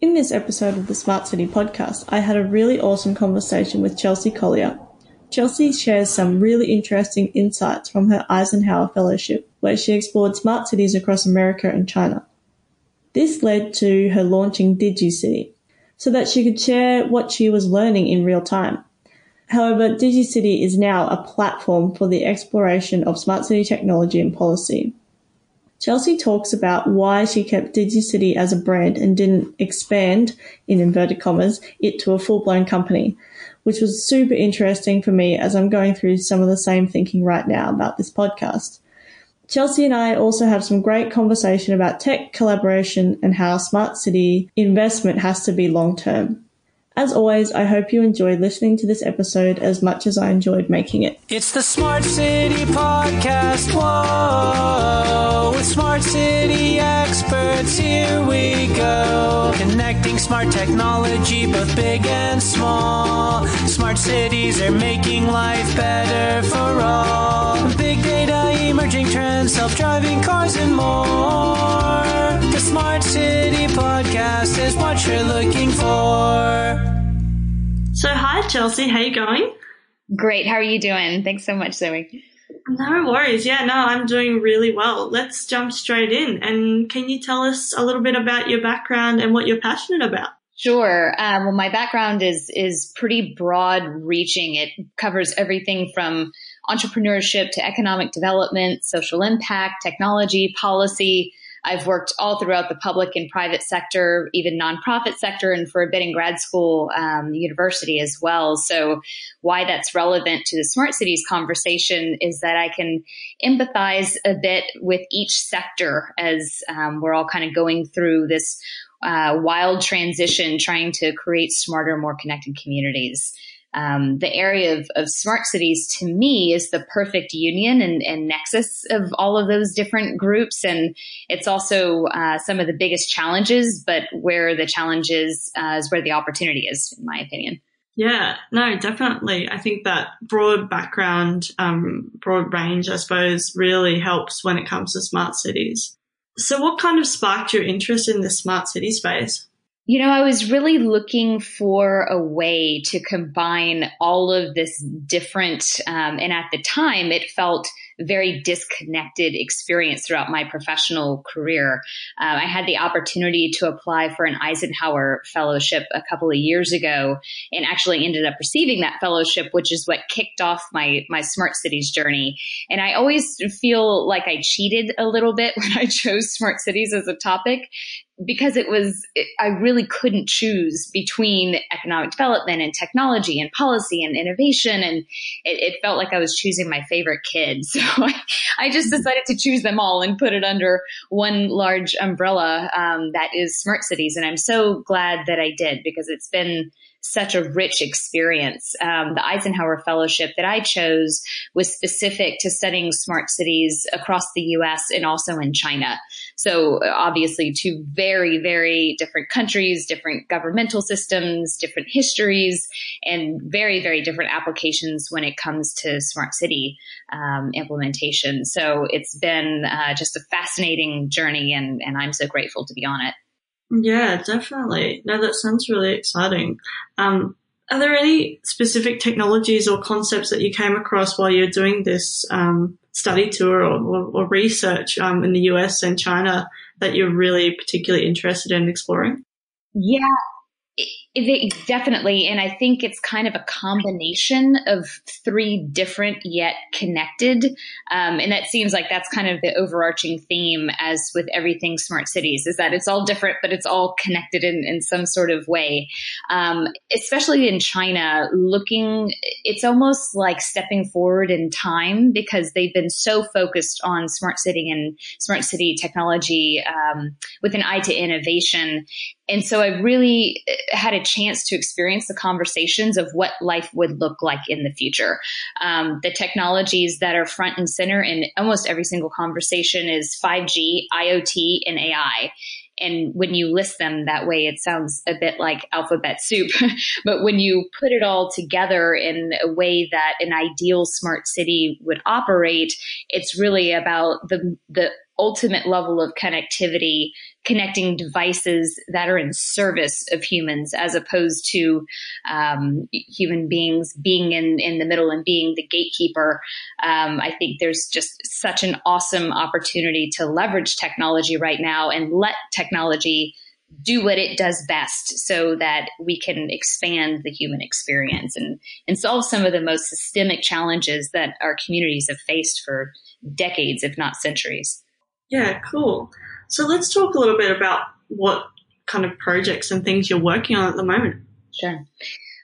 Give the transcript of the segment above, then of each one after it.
In this episode of the Smart City podcast, I had a really awesome conversation with Chelsea Collier. Chelsea shares some really interesting insights from her Eisenhower Fellowship, where she explored smart cities across America and China. This led to her launching DigiCity, so that she could share what she was learning in real time. However, DigiCity is now a platform for the exploration of smart city technology and policy. Chelsea talks about why she kept DigiCity as a brand and didn't expand, in inverted commas, it to a full blown company, which was super interesting for me as I'm going through some of the same thinking right now about this podcast. Chelsea and I also have some great conversation about tech collaboration and how smart city investment has to be long term. As always, I hope you enjoyed listening to this episode as much as I enjoyed making it. It's the Smart City Podcast. Whoa, with Smart City experts, here we go. Connecting smart technology, both big and small. Smart cities are making life better for all. Big data, emerging trends, self driving cars, and more. The Smart City Podcast is what you're looking for. So, hi, Chelsea. How you going? Great. How are you doing? Thanks so much, Zoe. No worries. Yeah, no, I'm doing really well. Let's jump straight in. And can you tell us a little bit about your background and what you're passionate about? Sure. Um, well, my background is is pretty broad reaching. It covers everything from entrepreneurship to economic development, social impact, technology, policy, I've worked all throughout the public and private sector, even nonprofit sector, and for a bit in grad school, um, university as well. So, why that's relevant to the smart cities conversation is that I can empathize a bit with each sector as um, we're all kind of going through this uh, wild transition, trying to create smarter, more connected communities um, the area of, of, smart cities to me is the perfect union and, and, nexus of all of those different groups. And it's also uh, some of the biggest challenges, but where the challenge is, uh, is where the opportunity is, in my opinion. Yeah, no, definitely. I think that broad background, um, broad range, I suppose, really helps when it comes to smart cities. So, what kind of sparked your interest in the smart city space? You know, I was really looking for a way to combine all of this different, um, and at the time it felt very disconnected experience throughout my professional career. Uh, I had the opportunity to apply for an Eisenhower Fellowship a couple of years ago, and actually ended up receiving that fellowship, which is what kicked off my my smart cities journey. And I always feel like I cheated a little bit when I chose smart cities as a topic because it was, it, I really couldn't choose between economic development and technology and policy and innovation. And it, it felt like I was choosing my favorite kid. So I, I, just decided to choose them all and put it under one large umbrella um, that is smart cities. And I'm so glad that I did because it's been such a rich experience. Um, the Eisenhower Fellowship that I chose was specific to studying smart cities across the US and also in China. So obviously two very, very different countries, different governmental systems, different histories, and very, very different applications when it comes to smart city um, implementation. So it's been uh, just a fascinating journey and, and I'm so grateful to be on it. Yeah, definitely. No, that sounds really exciting. Um, are there any specific technologies or concepts that you came across while you're doing this um, study tour or, or, or research um, in the US and China that you're really particularly interested in exploring? Yeah, it, definitely. And I think it's kind of a combination of three different yet connected. Um, and that seems like that's kind of the overarching theme as with everything smart cities is that it's all different, but it's all connected in, in some sort of way. Um, especially in China, looking, it's almost like stepping forward in time because they've been so focused on smart city and smart city technology um, with an eye to innovation. And so I really had a chance to experience the conversations of what life would look like in the future. Um, the technologies that are front and center in almost every single conversation is 5G, IoT, and AI. And when you list them that way, it sounds a bit like alphabet soup. but when you put it all together in a way that an ideal smart city would operate, it's really about the, the ultimate level of connectivity connecting devices that are in service of humans as opposed to um, human beings being in, in the middle and being the gatekeeper. Um, I think there's just such an awesome opportunity to leverage technology right now and let technology do what it does best so that we can expand the human experience and, and solve some of the most systemic challenges that our communities have faced for decades, if not centuries. Yeah, cool. So let's talk a little bit about what kind of projects and things you're working on at the moment. Sure.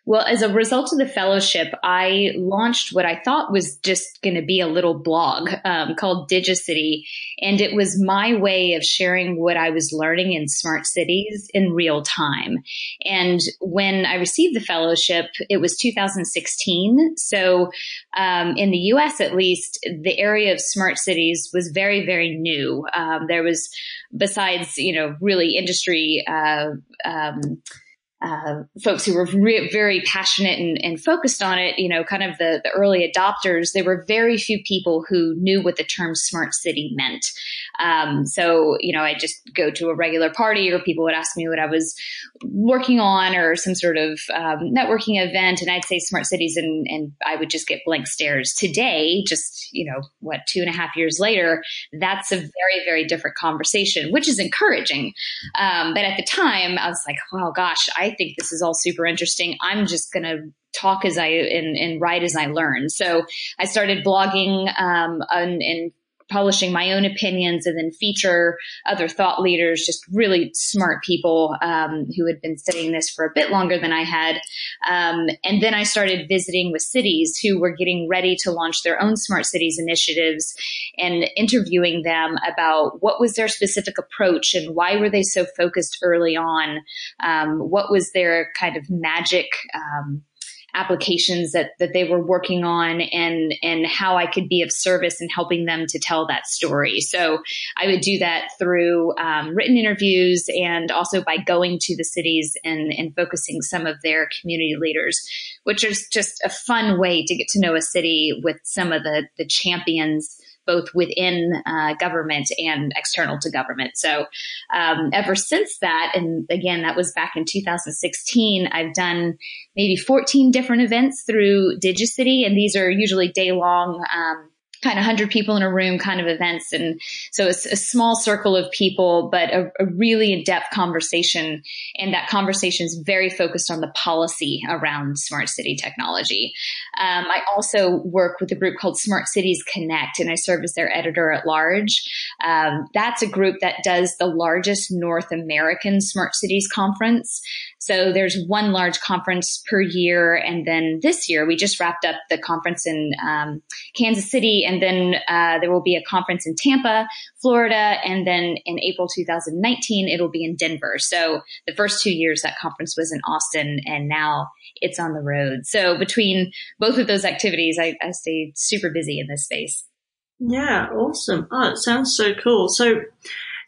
Well, as a result of the fellowship, I launched what I thought was just going to be a little blog um, called Digicity. And it was my way of sharing what I was learning in smart cities in real time. And when I received the fellowship, it was 2016. So um, in the US, at least, the area of smart cities was very, very new. Um, there was, besides, you know, really industry, uh, um, uh, folks who were re- very passionate and, and, focused on it, you know, kind of the, the, early adopters, there were very few people who knew what the term smart city meant. Um, so, you know, I just go to a regular party or people would ask me what I was working on or some sort of um, networking event and I'd say smart cities and, and I would just get blank stares. Today, just, you know, what, two and a half years later, that's a very, very different conversation, which is encouraging. Um, but at the time, I was like, oh gosh, I think this is all super interesting. I'm just going to talk as I and, and, write as I learn. So I started blogging um, and, and publishing my own opinions and then feature other thought leaders, just really smart people um, who had been studying this for a bit longer than I had. Um, and then I started visiting with cities who were getting ready to launch their own smart cities initiatives and interviewing them about what was their specific approach and why were they so focused early on? Um, what was their kind of magic? Applications that, that they were working on and, and how I could be of service in helping them to tell that story. So I would do that through um, written interviews and also by going to the cities and, and focusing some of their community leaders, which is just a fun way to get to know a city with some of the, the champions both within uh, government and external to government. So um, ever since that, and again, that was back in 2016, I've done maybe 14 different events through Digicity, and these are usually day long. Um, kind of 100 people in a room kind of events. And so it's a small circle of people, but a, a really in depth conversation. And that conversation is very focused on the policy around smart city technology. Um, I also work with a group called Smart Cities Connect, and I serve as their editor at large. Um, that's a group that does the largest North American Smart Cities Conference. So there's one large conference per year. And then this year, we just wrapped up the conference in um, Kansas City. And then uh, there will be a conference in Tampa, Florida. And then in April 2019, it'll be in Denver. So the first two years, that conference was in Austin. And now it's on the road. So between both of those activities, I, I stay super busy in this space. Yeah, awesome. Oh, it sounds so cool. So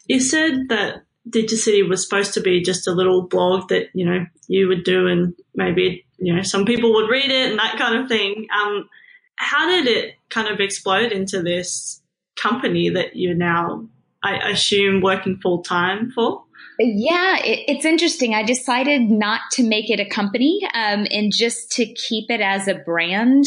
you said that Digicity was supposed to be just a little blog that, you know, you would do and maybe, you know, some people would read it and that kind of thing. Um, how did it kind of explode into this company that you're now, I assume, working full time for? Yeah, it, it's interesting. I decided not to make it a company um, and just to keep it as a brand.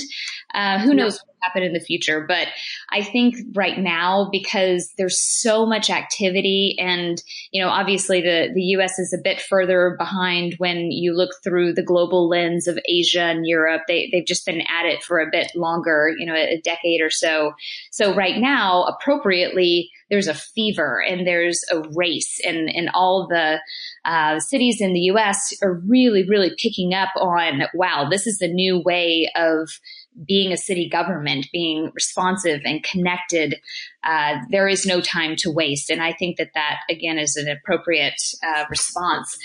Uh, who knows happen in the future. But I think right now, because there's so much activity and, you know, obviously the, the US is a bit further behind when you look through the global lens of Asia and Europe. They, they've just been at it for a bit longer, you know, a decade or so. So right now, appropriately, there's a fever and there's a race and, and all the uh, cities in the US are really, really picking up on, wow, this is the new way of being a city government, being responsive and connected, uh, there is no time to waste. And I think that that, again, is an appropriate uh, response.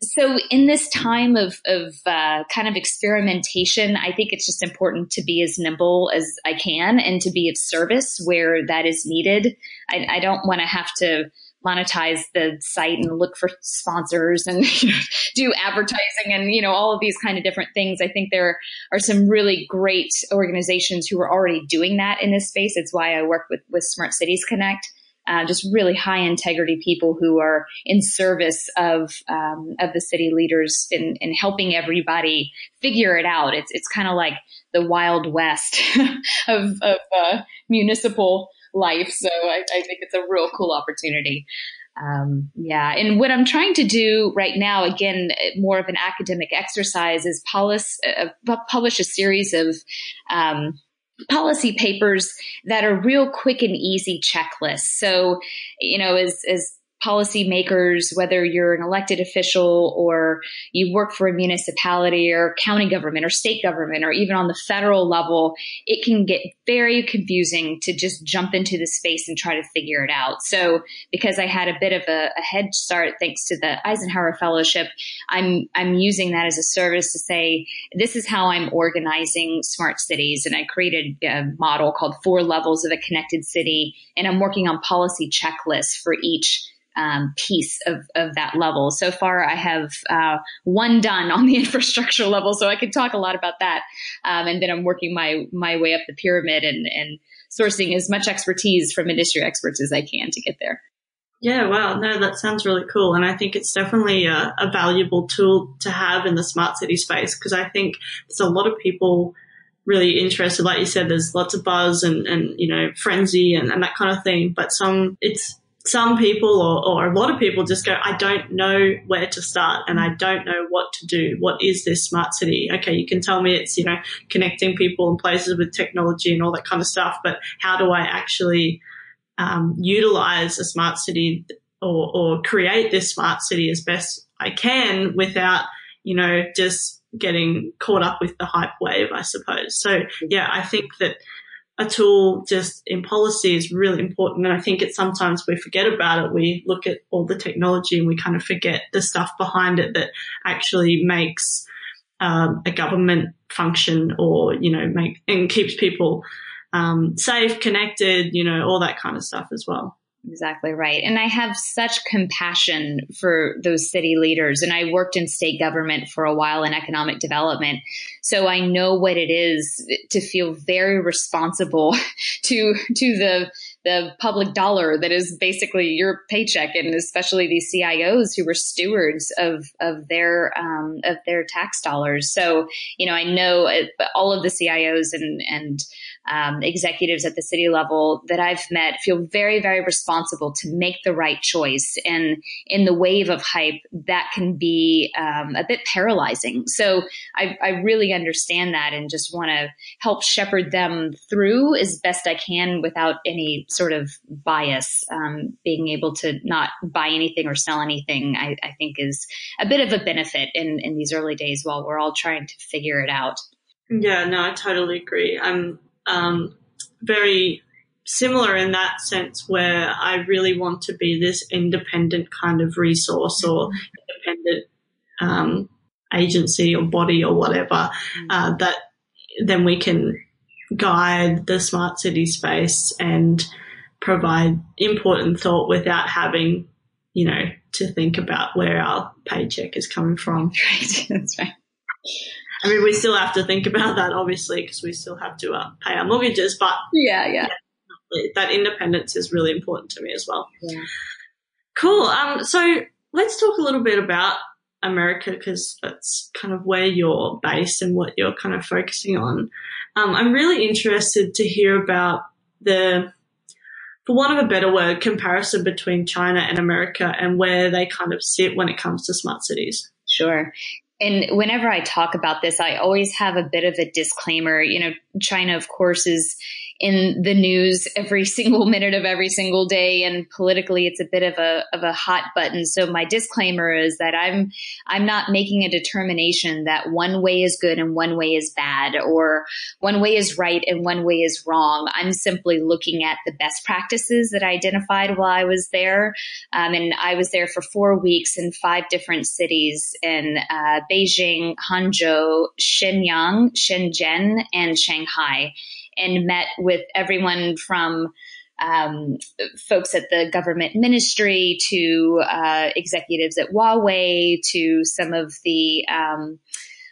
So, in this time of, of uh, kind of experimentation, I think it's just important to be as nimble as I can and to be of service where that is needed. I, I don't want to have to monetize the site and look for sponsors and do advertising and you know all of these kind of different things. I think there are some really great organizations who are already doing that in this space. It's why i work with with smart cities connect. Uh, just really high integrity people who are in service of um, of the city leaders in, in helping everybody figure it out. It's it's kind of like the wild west of, of uh, municipal life. So I, I, think it's a real cool opportunity. Um, yeah, and what I'm trying to do right now, again, more of an academic exercise, is polish, uh, publish a series of um, policy papers that are real quick and easy checklists. So, you know, as as policymakers, whether you're an elected official or you work for a municipality or county government or state government or even on the federal level, it can get very confusing to just jump into the space and try to figure it out. So because I had a bit of a, a head start thanks to the Eisenhower Fellowship, I'm I'm using that as a service to say this is how I'm organizing smart cities. And I created a model called Four Levels of a Connected City, and I'm working on policy checklists for each um, piece of, of that level. So far, I have uh, one done on the infrastructure level, so I could talk a lot about that. Um, and then I'm working my my way up the pyramid and and sourcing as much expertise from industry experts as I can to get there. Yeah, wow. No, that sounds really cool. And I think it's definitely a, a valuable tool to have in the smart city space because I think there's a lot of people really interested. Like you said, there's lots of buzz and, and you know, frenzy and, and that kind of thing. But some, it's some people or, or a lot of people just go, I don't know where to start and I don't know what to do. What is this smart city? Okay, you can tell me it's, you know, connecting people and places with technology and all that kind of stuff, but how do I actually um, utilize a smart city or, or create this smart city as best I can without, you know, just getting caught up with the hype wave, I suppose. So yeah, I think that a tool just in policy is really important. And I think it's sometimes we forget about it. We look at all the technology and we kind of forget the stuff behind it that actually makes um, a government function or, you know, make and keeps people um, safe, connected, you know, all that kind of stuff as well. Exactly right. And I have such compassion for those city leaders. And I worked in state government for a while in economic development. So I know what it is to feel very responsible to, to the, the public dollar that is basically your paycheck and especially these CIOs who were stewards of, of their, um, of their tax dollars. So, you know, I know uh, all of the CIOs and, and, um, executives at the city level that I've met feel very, very responsible to make the right choice. And in the wave of hype, that can be um, a bit paralyzing. So I, I really understand that and just want to help shepherd them through as best I can without any sort of bias. Um, being able to not buy anything or sell anything, I, I think is a bit of a benefit in, in these early days while we're all trying to figure it out. Yeah, no, I totally agree. I'm um, very similar in that sense where I really want to be this independent kind of resource or independent um, agency or body or whatever mm. uh, that then we can guide the smart city space and provide input and thought without having, you know, to think about where our paycheck is coming from. Right, that's right. I mean, we still have to think about that, obviously, because we still have to uh, pay our mortgages. But yeah, yeah, yeah, that independence is really important to me as well. Yeah. Cool. Um, so let's talk a little bit about America because that's kind of where you're based and what you're kind of focusing on. Um, I'm really interested to hear about the, for want of a better word, comparison between China and America and where they kind of sit when it comes to smart cities. Sure and whenever I talk about this, I always have a bit of a disclaimer. You know, China, of course, is in the news every single minute of every single day. And politically it's a bit of a of a hot button. So my disclaimer is that I'm I'm not making a determination that one way is good and one way is bad or one way is right and one way is wrong. I'm simply looking at the best practices that I identified while I was there. Um, and I was there for four weeks in five different cities in uh, Beijing Hangzhou Shenyang Shenzhen and Shanghai and met with everyone from um, folks at the government ministry to uh, executives at Huawei to some of the um,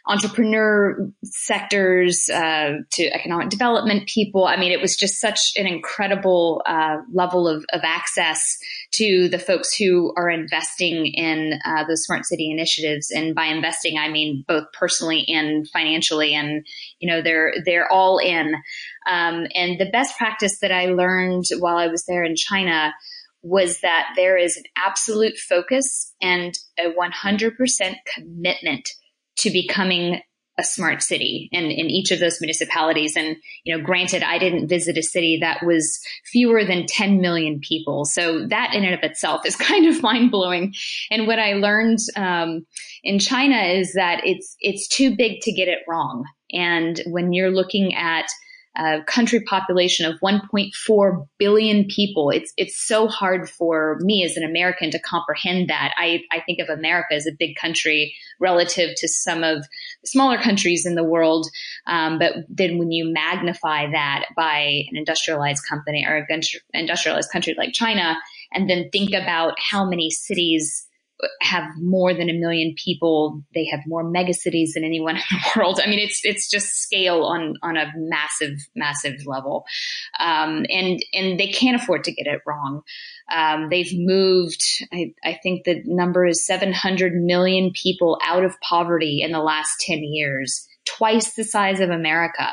entrepreneur sectors uh, to economic development people. I mean, it was just such an incredible uh, level of, of, access to the folks who are investing in uh, those smart city initiatives. And by investing, I mean both personally and financially. And you know, they're they're all in. Um, and the best practice that I learned while I was there in China was that there is an absolute focus and a 100% commitment to becoming a smart city in, in each of those municipalities. And, you know, granted, I didn't visit a city that was fewer than 10 million people. So that in and of itself is kind of mind blowing. And what I learned, um, in China is that it's, it's too big to get it wrong. And when you're looking at a country population of 1.4 billion people. It's it's so hard for me as an American to comprehend that. I, I think of America as a big country relative to some of the smaller countries in the world. Um, but then when you magnify that by an industrialized company or an industrialized country like China, and then think about how many cities have more than a million people. They have more megacities than anyone in the world. I mean, it's it's just scale on on a massive massive level, um, and and they can't afford to get it wrong. Um, they've moved. I, I think the number is 700 million people out of poverty in the last 10 years, twice the size of America.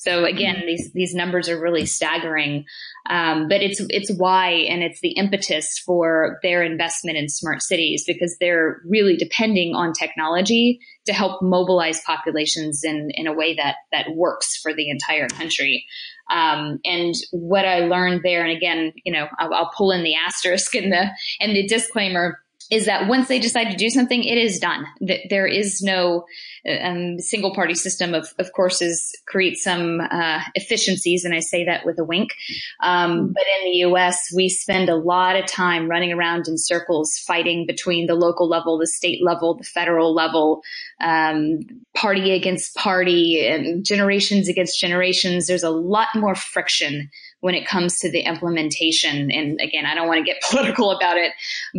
So again, mm-hmm. these these numbers are really staggering, um, but it's it's why and it's the impetus for their investment in smart cities because they're really depending on technology to help mobilize populations in in a way that that works for the entire country. Um, and what I learned there, and again, you know, I'll, I'll pull in the asterisk and the and the disclaimer is that once they decide to do something, it is done. There is no um, single party system of, of courses creates some uh, efficiencies, and I say that with a wink. Um, but in the U.S., we spend a lot of time running around in circles, fighting between the local level, the state level, the federal level, um, party against party, and generations against generations. There's a lot more friction when it comes to the implementation. And again, I don't want to get political about it,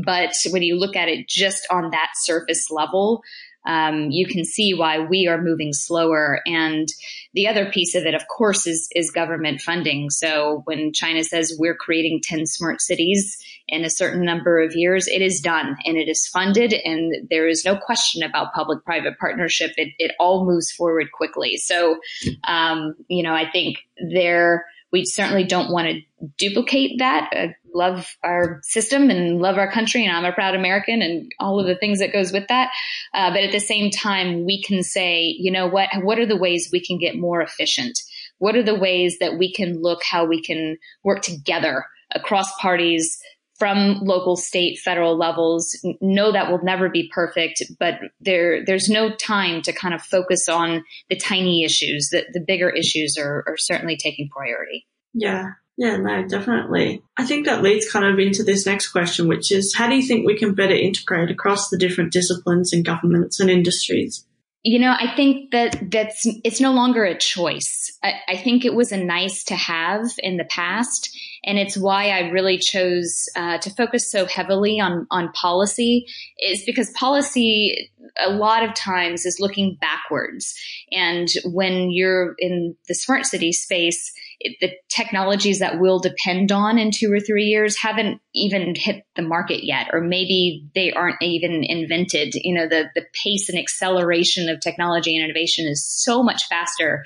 but when you look at it just on that surface level, um, you can see why we are moving slower. And the other piece of it, of course, is is government funding. So when China says we're creating ten smart cities in a certain number of years, it is done and it is funded, and there is no question about public private partnership. It it all moves forward quickly. So, um, you know, I think there we certainly don't want to duplicate that. I love our system and love our country, and I'm a proud American, and all of the things that goes with that. Uh, but at the same time, we can say, you know what? What are the ways we can get more efficient? What are the ways that we can look how we can work together across parties? From local, state, federal levels, know that will never be perfect, but there there's no time to kind of focus on the tiny issues. That the bigger issues are, are certainly taking priority. Yeah. Yeah, no, definitely. I think that leads kind of into this next question, which is how do you think we can better integrate across the different disciplines and governments and industries? You know, I think that that's it's no longer a choice. I, I, think it was a nice to have in the past, and it's why I really chose uh, to focus so heavily on on policy. Is because policy a lot of times is looking backwards, and when you're in the smart city space, the technologies that we'll depend on in two or three years haven't even hit the market yet, or maybe they aren't even invented. You know, the, the pace and acceleration of technology and innovation is so much faster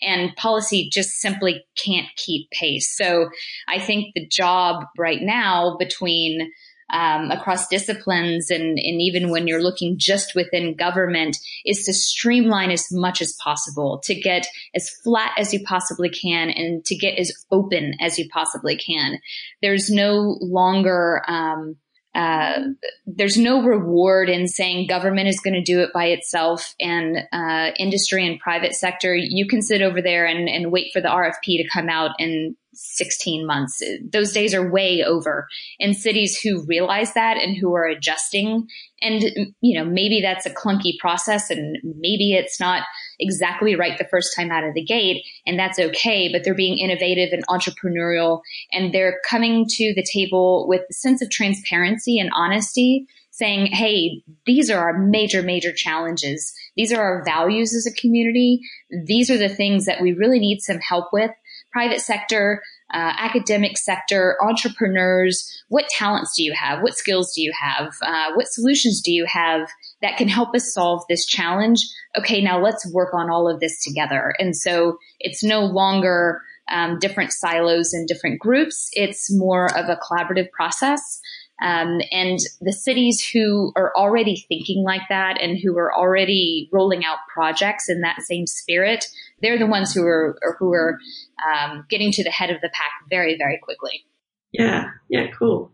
and policy just simply can't keep pace. So I think the job right now between um, across disciplines and, and even when you're looking just within government is to streamline as much as possible to get as flat as you possibly can and to get as open as you possibly can. There's no longer, um, uh, there's no reward in saying government is going to do it by itself and uh, industry and private sector you can sit over there and, and wait for the rfp to come out and 16 months. Those days are way over. And cities who realize that and who are adjusting, and, you know, maybe that's a clunky process and maybe it's not exactly right the first time out of the gate, and that's okay, but they're being innovative and entrepreneurial, and they're coming to the table with a sense of transparency and honesty saying, Hey, these are our major, major challenges. These are our values as a community. These are the things that we really need some help with. Private sector, uh, academic sector, entrepreneurs, what talents do you have? What skills do you have? Uh, what solutions do you have that can help us solve this challenge? Okay, now let's work on all of this together. And so it's no longer um, different silos and different groups. It's more of a collaborative process. Um, and the cities who are already thinking like that and who are already rolling out projects in that same spirit, they're the ones who are who are um, getting to the head of the pack very, very quickly. Yeah, yeah, cool.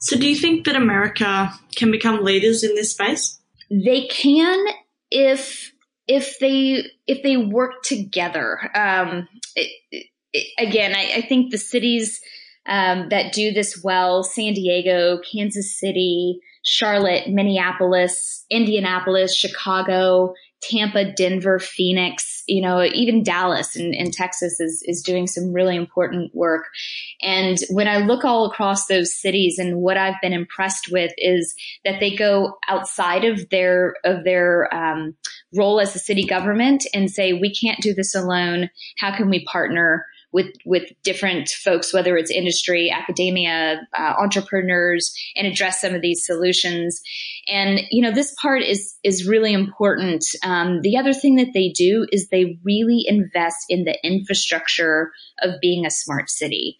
So, do you think that America can become leaders in this space? They can if if they if they work together. Um, it, it, again, I, I think the cities um, that do this well San Diego, Kansas City, Charlotte, Minneapolis, Indianapolis, Chicago, Tampa, Denver, Phoenix, you know, even Dallas in, in Texas is, is doing some really important work. And when I look all across those cities and what I've been impressed with is that they go outside of their, of their, um, role as a city government and say, we can't do this alone. How can we partner? With with different folks, whether it's industry, academia, uh, entrepreneurs, and address some of these solutions. And you know, this part is is really important. Um, the other thing that they do is they really invest in the infrastructure of being a smart city,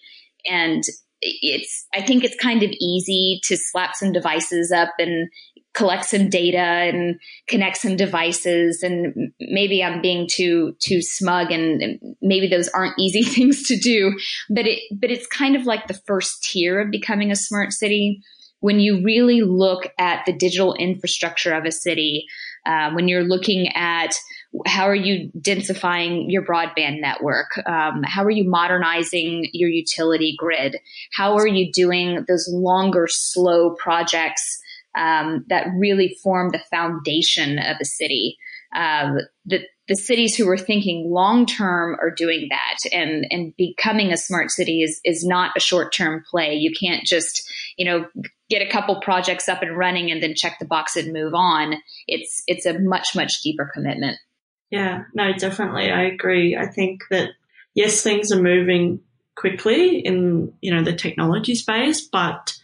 and it's I think it's kind of easy to slap some devices up and collect some data and connect some devices and maybe I'm being too too smug and maybe those aren't easy things to do but it but it's kind of like the first tier of becoming a smart city when you really look at the digital infrastructure of a city uh, when you're looking at how are you densifying your broadband network? Um, how are you modernizing your utility grid? How are you doing those longer, slow projects um, that really form the foundation of a city. Um, the, the cities who are thinking long term are doing that, and and becoming a smart city is is not a short term play. You can't just you know get a couple projects up and running and then check the box and move on. It's it's a much much deeper commitment. Yeah, no, definitely, I agree. I think that yes, things are moving quickly in you know the technology space, but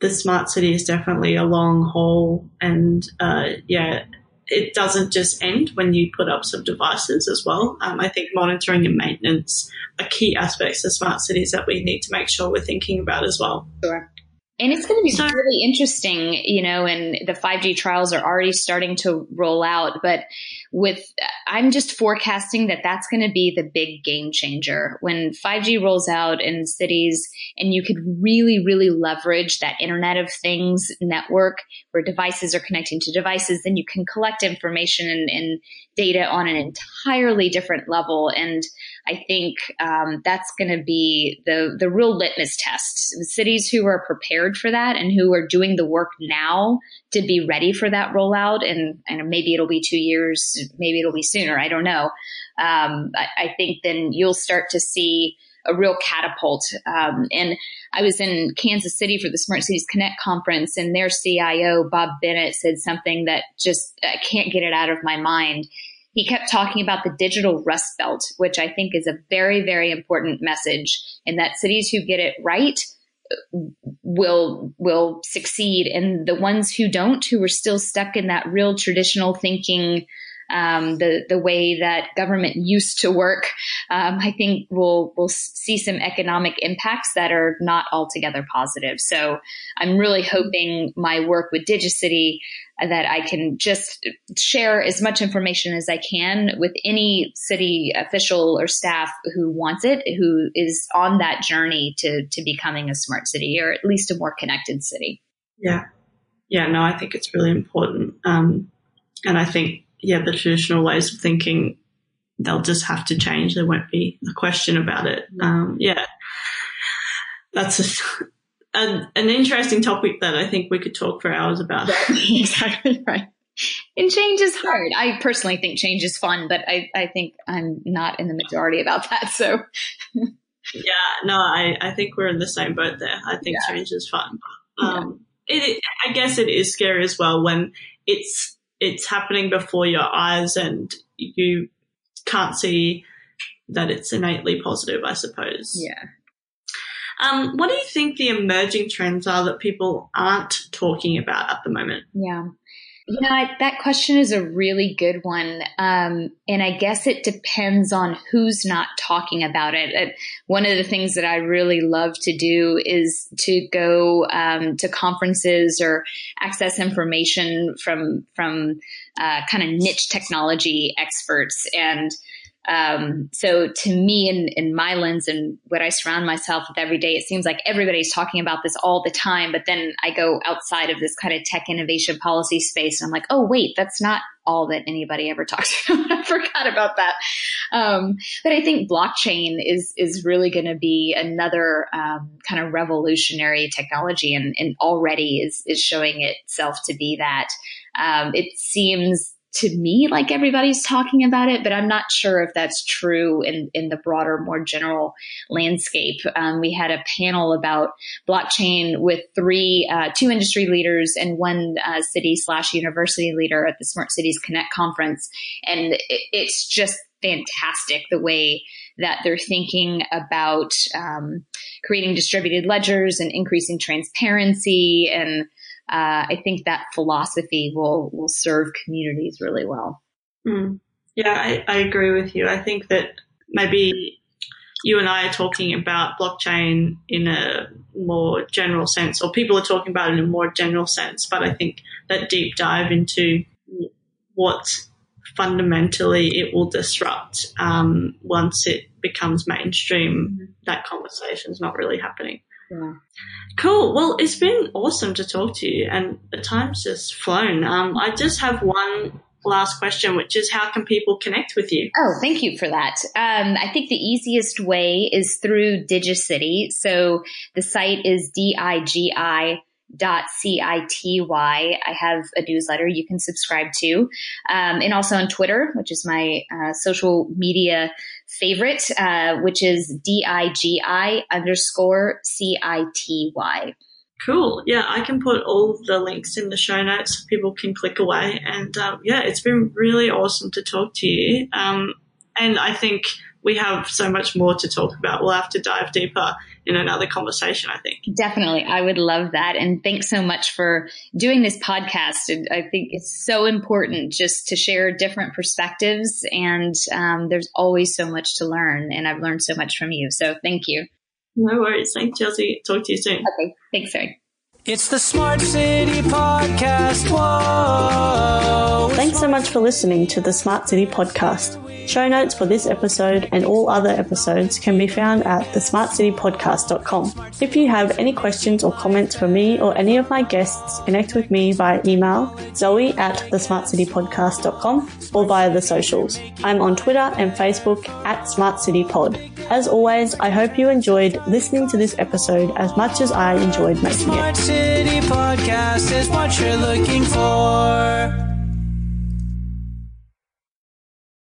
the smart city is definitely a long haul, and uh, yeah, it doesn't just end when you put up some devices as well. Um, I think monitoring and maintenance are key aspects of smart cities that we need to make sure we're thinking about as well. Sure. And it's going to be so, really interesting, you know, and the 5G trials are already starting to roll out. But with, I'm just forecasting that that's going to be the big game changer when 5G rolls out in cities and you could really, really leverage that Internet of Things network where devices are connecting to devices. Then you can collect information and, and data on an entirely different level. And I think um, that's going to be the the real litmus test. Cities who are prepared for that and who are doing the work now to be ready for that rollout, and and maybe it'll be two years, maybe it'll be sooner. I don't know. Um, I, I, think then you'll start to see a real catapult. Um, and I was in Kansas City for the Smart Cities Connect conference, and their CIO Bob Bennett said something that just I can't get it out of my mind he kept talking about the digital rust belt, which I think is a very, very important message in that cities who get it right will will succeed and the ones who don't who are still stuck in that real traditional thinking um, the the way that government used to work, um, I think we'll we'll see some economic impacts that are not altogether positive. So I'm really hoping my work with DigiCity that I can just share as much information as I can with any city official or staff who wants it, who is on that journey to to becoming a smart city or at least a more connected city. Yeah, yeah. No, I think it's really important, um, and I think yeah, the traditional ways of thinking they'll just have to change. There won't be a question about it. Um, yeah, that's a, an, an interesting topic that I think we could talk for hours about. exactly right. And change is hard. I personally think change is fun, but I, I think I'm not in the majority about that. So, yeah, no, I, I think we're in the same boat there. I think yeah. change is fun. Um, it, I guess it is scary as well when it's it's happening before your eyes and you can't see that it's innately positive. I suppose. Yeah. Um, what do you think the emerging trends are that people aren't talking about at the moment? Yeah. You know, I, that question is a really good one. Um, and I guess it depends on who's not talking about it. Uh, one of the things that I really love to do is to go um, to conferences or access information from, from uh, kind of niche technology experts. And um, so to me, in, in my lens and what I surround myself with every day, it seems like everybody's talking about this all the time. But then I go outside of this kind of tech innovation policy space and I'm like, oh, wait, that's not all that anybody ever talks about. I forgot about that. Um, but I think blockchain is, is really going to be another um, kind of revolutionary technology and, and already is, is showing itself to be that. Um, it seems to me like everybody's talking about it, but I'm not sure if that's true in, in the broader, more general landscape. Um, we had a panel about blockchain with three, uh, two industry leaders and one uh, city slash university leader at the Smart Cities Connect conference. And it, it's just fantastic the way that they're thinking about um, creating distributed ledgers and increasing transparency and uh, I think that philosophy will will serve communities really well. Mm. Yeah, I, I agree with you. I think that maybe you and I are talking about blockchain in a more general sense, or people are talking about it in a more general sense. But I think that deep dive into what fundamentally it will disrupt um, once it becomes mainstream, mm-hmm. that conversation is not really happening. Yeah. Cool. Well, it's been awesome to talk to you, and the time's just flown. Um, I just have one last question, which is how can people connect with you? Oh, thank you for that. Um, I think the easiest way is through DigiCity. So the site is D-I-G-I dot C-I-T-Y. I have a newsletter you can subscribe to. Um, and also on Twitter, which is my uh, social media favorite, uh, which is D-I-G-I underscore C-I-T-Y. Cool. Yeah, I can put all the links in the show notes. People can click away. And um, yeah, it's been really awesome to talk to you. Um, and I think we have so much more to talk about. We'll have to dive deeper in another conversation, I think. Definitely. I would love that. And thanks so much for doing this podcast. I think it's so important just to share different perspectives. And um, there's always so much to learn. And I've learned so much from you. So thank you. No worries. Thanks, Chelsea. Talk to you soon. Okay. Thanks, Sarah. It's the Smart City Podcast. Whoa. Thanks so much for listening to the Smart City Podcast. Show notes for this episode and all other episodes can be found at thesmartcitypodcast.com. If you have any questions or comments for me or any of my guests, connect with me via email zoe at thesmartcitypodcast.com or via the socials. I'm on Twitter and Facebook at smartcitypod. As always, I hope you enjoyed listening to this episode as much as I enjoyed making it. City Podcast is what you're looking for.